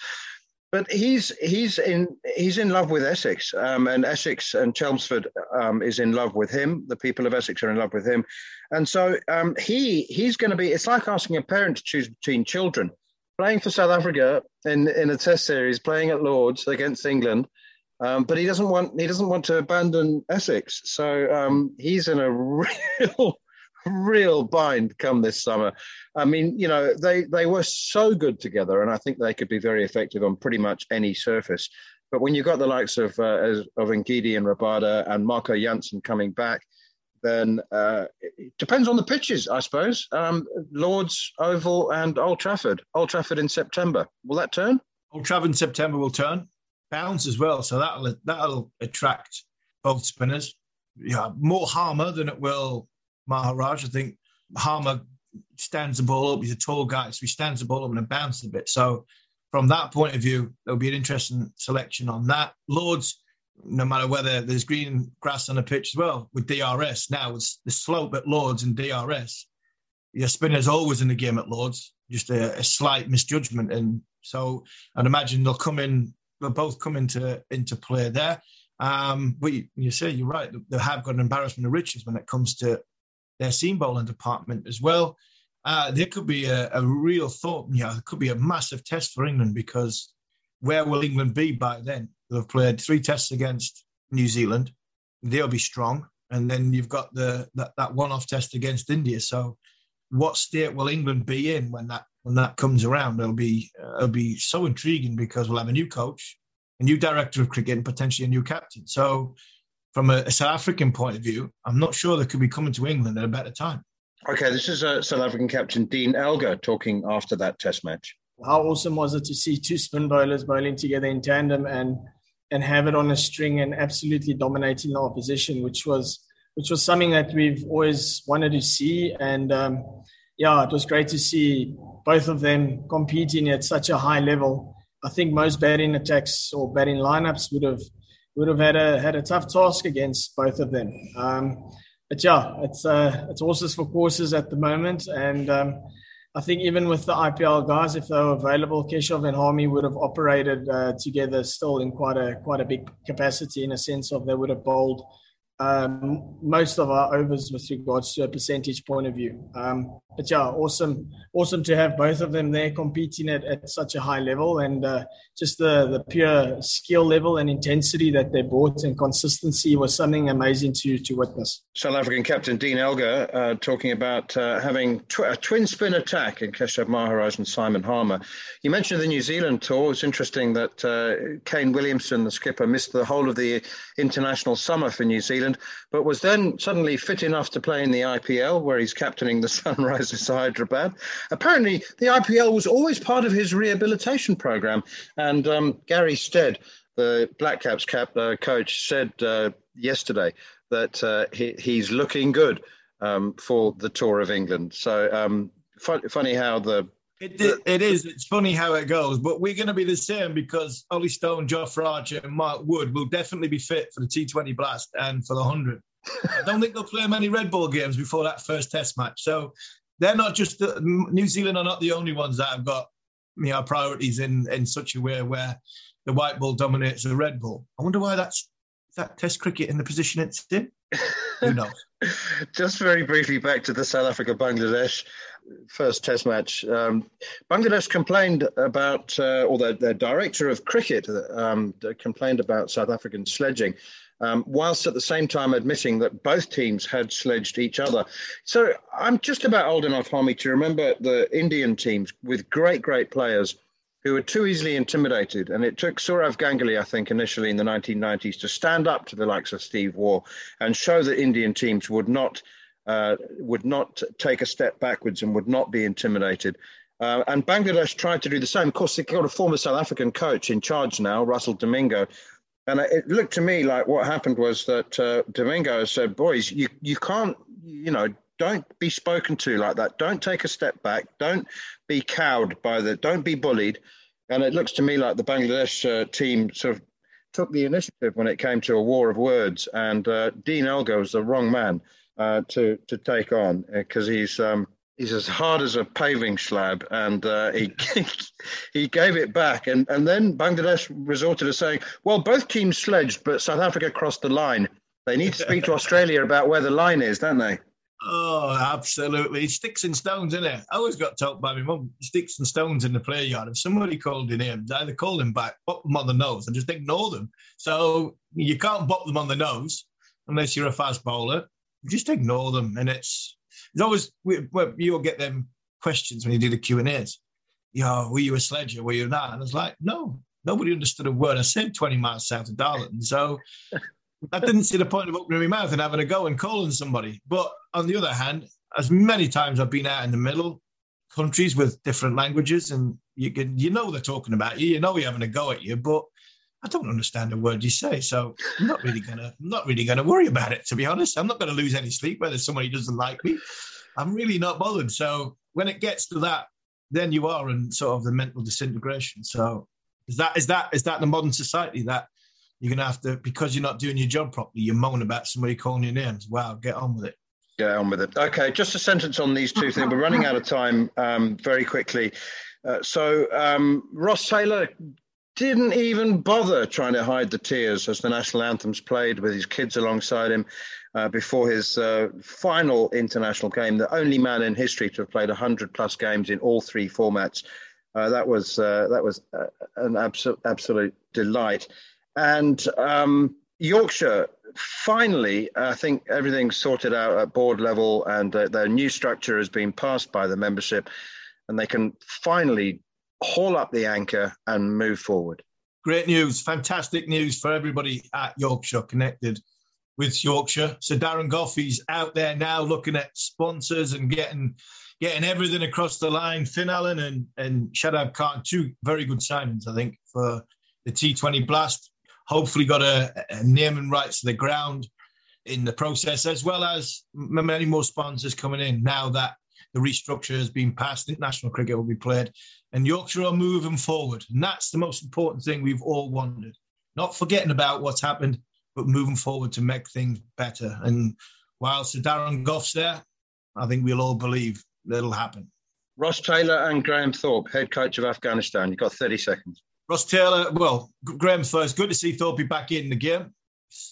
But he's he's in he's in love with Essex, um, and Essex and Chelmsford um, is in love with him. The people of Essex are in love with him, and so um, he he's going to be. It's like asking a parent to choose between children. Playing for South Africa in in a Test series, playing at Lords against England, um, but he doesn't want he doesn't want to abandon Essex. So um, he's in a real real bind come this summer. I mean, you know, they they were so good together, and I think they could be very effective on pretty much any surface. But when you've got the likes of uh, of Ngidi and Rabada and Marco Jansen coming back, then uh, it depends on the pitches, I suppose. Um, Lords, Oval, and Old Trafford. Old Trafford in September. Will that turn? Old Trafford in September will turn. Bounce as well, so that'll that'll attract both spinners. Yeah, more Harmer than it will Maharaj. I think Harmer stands the ball up. He's a tall guy, so he stands the ball up and it bounces a bit. So from that point of view, there'll be an interesting selection on that. Lords, no matter whether there's green grass on the pitch as well, with DRS now, it's the slope at Lords and DRS. Your spinner's always in the game at Lords, just a, a slight misjudgment. And so I'd imagine they'll come in, they'll both come into into play there. Um, but you, you, say you're right, they have got an embarrassment of riches when it comes to their seam bowling department as well. Uh, there could be a, a real thought, you know, it could be a massive test for England because where will England be by then? They've played three tests against New Zealand. They'll be strong. And then you've got the that, that one-off test against India. So what state will England be in when that when that comes around? It'll be uh, it'll be so intriguing because we'll have a new coach, a new director of cricket, and potentially a new captain. So from a, a, South African point of view, I'm not sure they could be coming to England at a better time. Okay, this is uh, South African captain Dean Elgar talking after that Test match. How awesome was it to see two spin bowlers bowling together in tandem and and have it on a string and absolutely dominating the opposition, which was which was something that we've always wanted to see. And um, yeah, it was great to see both of them competing at such a high level. I think most batting attacks or batting lineups would have would have had a had a tough task against both of them. Um, but yeah, it's uh, it's horses for courses at the moment, and um, I think even with the IPL guys, if they were available, Keshav and Harmy would have operated uh, together still in quite a quite a big capacity in a sense of they would have bowled um, most of our overs with regards to a percentage point of view. Um, but yeah, awesome, awesome to have both of them there competing at, at such a high level and uh, just the, the pure skill level and intensity that they brought and consistency was something amazing to, to witness. South African captain Dean Elgar uh, talking about uh, having tw- a twin spin attack in Keshav Maharaj and Simon Harmer. You mentioned the New Zealand tour. It's interesting that uh, Kane Williamson, the skipper, missed the whole of the international summer for New Zealand Zealand, but was then suddenly fit enough to play in the IPL, where he's captaining the Sunrisers Hyderabad. Apparently, the IPL was always part of his rehabilitation program. And um, Gary Stead, the Black Caps cap uh, coach, said uh, yesterday that uh, he, he's looking good um, for the tour of England. So um, funny how the it, it, it is. It's funny how it goes, but we're going to be the same because Ollie Stone, Jofra Archer, and Mark Wood will definitely be fit for the T20 Blast and for the 100. I don't think they'll play many red ball games before that first Test match. So they're not just the, New Zealand are not the only ones that have got you know priorities in in such a way where the white ball dominates the red ball. I wonder why that's that Test cricket in the position it's in. Who knows? Just very briefly back to the South Africa Bangladesh first Test match. Um, Bangladesh complained about, uh, or their, their, director of cricket um, complained about South African sledging. um, whilst at the same time admitting that both teams had sledged each other. So I'm just about old enough, Harmy, to remember the Indian teams with great, great players who were too easily intimidated. And it took Sourav Ganguly, I think, initially in the 1990s to stand up to the likes of Steve Waugh and show that Indian teams would not uh, would not take a step backwards and would not be intimidated. Uh, and Bangladesh tried to do the same. Of course, they've got a former South African coach in charge now, Russell Domingo. And it looked to me like what happened was that uh, Domingo said, boys, you, you can't, you know, don't be spoken to like that. Don't take a step back. Don't be cowed by the, don't be bullied. And it looks to me like the Bangladesh uh, team sort of took the initiative when it came to a war of words. And uh, Dean Elgar was the wrong man uh, to to take on because uh, he's um, he's as hard as a paving slab, and uh, he he gave it back, and and then Bangladesh resorted to saying, well, both teams sledged, but South Africa crossed the line. They need to speak to Australia about where the line is, don't they? Oh, absolutely. Sticks and stones, isn't it? I always got told by my mum, sticks and stones in the prayer yard. If somebody called your name, either call them back, bop them on the nose, and just ignore them. So you can't bop them on the nose unless you're a fast bowler just ignore them. And it's it's always you'll get them questions when you do the Q and A's. Yeah, were you a sledger? Were you not? And I was like, no, nobody understood a word I said 20 miles south of Darlington. So I didn't see the point of opening my mouth and having a go and calling somebody. But on the other hand, as many times I've been out in the middle, countries with different languages, and you can you know they're talking about you, you know you're having a go at you, but I don't understand a word you say, so I'm not really gonna I'm not really gonna worry about it. To be honest, I'm not gonna lose any sleep whether somebody doesn't like me. I'm really not bothered. So when it gets to that, then you are in sort of the mental disintegration. So is that is that is that the modern society that you're gonna have to because you're not doing your job properly, you moan about somebody calling your names. Wow, get on with it. Get on with it. Okay, just a sentence on these two things. We're running out of time um, very quickly. Uh, so um, Ross Taylor didn't even bother trying to hide the tears as the national anthems played with his kids alongside him uh, before his uh, final international game, the only man in history to have played 100 plus games in all three formats. Uh, that was uh, that was uh, an absolute absolute delight, and um, Yorkshire finally, I think everything's sorted out at board level, and uh, their new structure has been passed by the membership, and they can finally haul up the anchor and move forward. Great news, fantastic news for everybody at Yorkshire connected with Yorkshire. So Darren Gough's out there now looking at sponsors and getting getting everything across the line. Finn Allen and, and Shadab Khan, two very good signings, I think, for the T20 Blast. Hopefully got a, a naming rights to the ground in the process, as well as many more sponsors coming in now that the restructure has been passed. International cricket will be played and Yorkshire are moving forward. And that's the most important thing we've all wanted. Not forgetting about what's happened, but moving forward to make things better. And while Sir Darren Gough's there, I think we'll all believe that it'll happen. Ross Taylor and Graham Thorpe, head coach of Afghanistan. You've got 30 seconds. Ross Taylor, well, Graham first. Good to see Thorpe back in the game.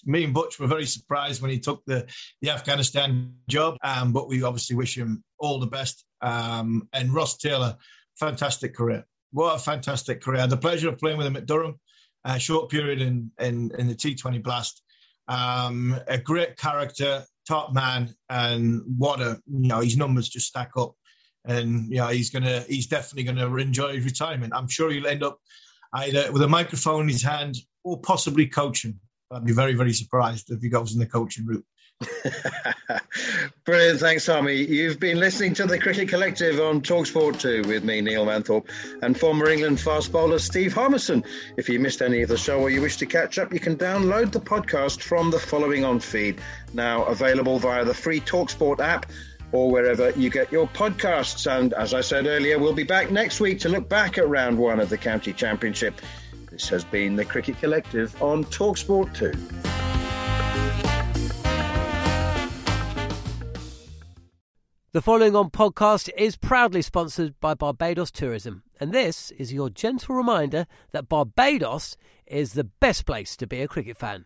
Me and Butch were very surprised when he took the, the Afghanistan job, um, but we obviously wish him all the best. Um, and Ross Taylor, fantastic career. What a fantastic career. The pleasure of playing with him at Durham, a short period in, in, in the T20 Blast. Um, a great character, top man, and what a, you know, his numbers just stack up. And, you know, he's going to, he's definitely going to enjoy his retirement. I'm sure he'll end up either with a microphone in his hand or possibly coaching. I'd be very, very surprised if he goes in the coaching route. Brilliant. Thanks, Tommy. You've been listening to the Cricket Collective on Talksport 2 with me, Neil Manthorpe, and former England fast bowler Steve Harmison. If you missed any of the show or you wish to catch up, you can download the podcast from the following on feed, now available via the free Talksport app or wherever you get your podcasts. And as I said earlier, we'll be back next week to look back at round one of the County Championship. This has been the Cricket Collective on Talksport 2. The following on podcast is proudly sponsored by Barbados Tourism, and this is your gentle reminder that Barbados is the best place to be a cricket fan.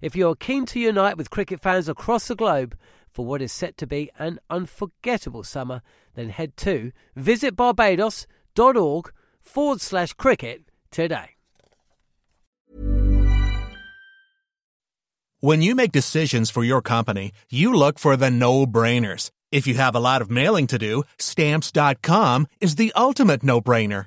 If you're keen to unite with cricket fans across the globe for what is set to be an unforgettable summer, then head to visitbarbados.org forward slash cricket today. When you make decisions for your company, you look for the no brainers. If you have a lot of mailing to do, stamps.com is the ultimate no brainer.